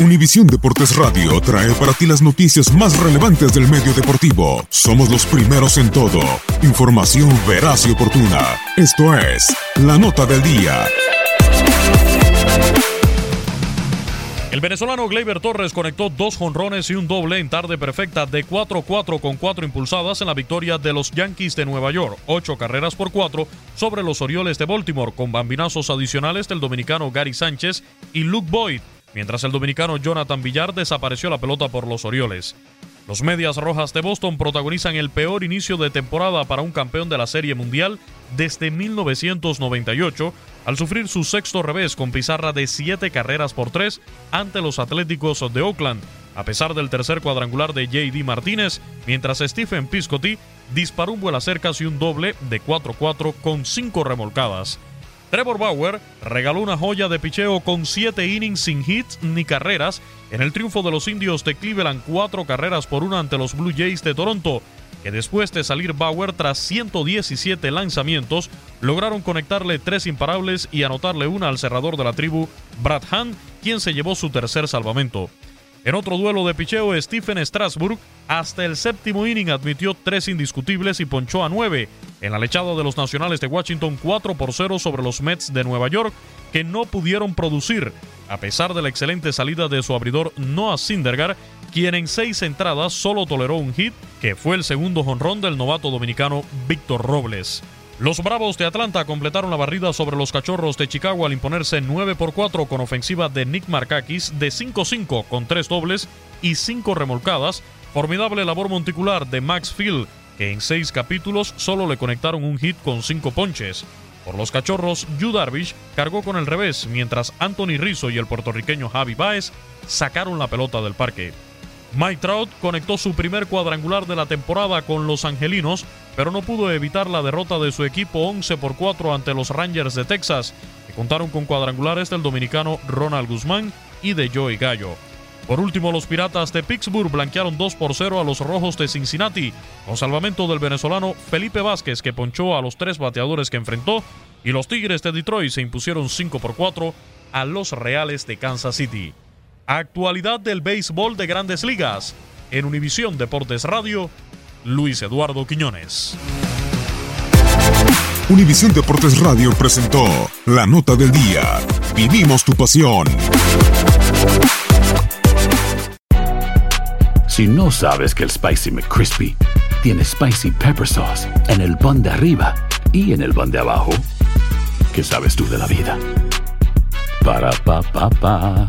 Univisión Deportes Radio trae para ti las noticias más relevantes del medio deportivo. Somos los primeros en todo. Información veraz y oportuna. Esto es La Nota del Día. El venezolano Gleyber Torres conectó dos jonrones y un doble en tarde perfecta de 4-4 con cuatro impulsadas en la victoria de los Yankees de Nueva York, ocho carreras por cuatro sobre los Orioles de Baltimore, con bambinazos adicionales del dominicano Gary Sánchez y Luke Boyd mientras el dominicano Jonathan Villar desapareció la pelota por los Orioles. Los Medias Rojas de Boston protagonizan el peor inicio de temporada para un campeón de la Serie Mundial desde 1998, al sufrir su sexto revés con pizarra de siete carreras por tres ante los Atléticos de Oakland, a pesar del tercer cuadrangular de JD Martínez, mientras Stephen Piscotty disparó un vuelo cercas y un doble de 4-4 con cinco remolcadas. Trevor Bauer regaló una joya de picheo con siete innings sin hits ni carreras en el triunfo de los indios de Cleveland, cuatro carreras por una ante los Blue Jays de Toronto, que después de salir Bauer tras 117 lanzamientos, lograron conectarle tres imparables y anotarle una al cerrador de la tribu, Brad Hahn, quien se llevó su tercer salvamento. En otro duelo de picheo, Stephen Strasburg hasta el séptimo inning admitió tres indiscutibles y ponchó a nueve en la lechada de los Nacionales de Washington 4 por 0 sobre los Mets de Nueva York, que no pudieron producir, a pesar de la excelente salida de su abridor Noah Syndergaard, quien en seis entradas solo toleró un hit, que fue el segundo jonrón del novato dominicano Víctor Robles. Los Bravos de Atlanta completaron la barrida sobre los Cachorros de Chicago al imponerse 9 por 4 con ofensiva de Nick Markakis de 5-5 con tres dobles y cinco remolcadas. Formidable labor monticular de Max Field, que en seis capítulos solo le conectaron un hit con cinco ponches. Por los Cachorros, Yu Darvish cargó con el revés, mientras Anthony Rizzo y el puertorriqueño Javi Baez sacaron la pelota del parque. Mike Trout conectó su primer cuadrangular de la temporada con los Angelinos, pero no pudo evitar la derrota de su equipo 11 por 4 ante los Rangers de Texas, que contaron con cuadrangulares del dominicano Ronald Guzmán y de Joey Gallo. Por último, los Piratas de Pittsburgh blanquearon 2 por 0 a los Rojos de Cincinnati, con salvamento del venezolano Felipe Vázquez, que ponchó a los tres bateadores que enfrentó, y los Tigres de Detroit se impusieron 5 por 4 a los Reales de Kansas City. Actualidad del béisbol de grandes ligas. En Univisión Deportes Radio, Luis Eduardo Quiñones. Univisión Deportes Radio presentó la nota del día. Vivimos tu pasión. Si no sabes que el Spicy McCrispy tiene Spicy Pepper Sauce en el pan de arriba y en el pan de abajo, ¿qué sabes tú de la vida? Para, pa, pa, pa.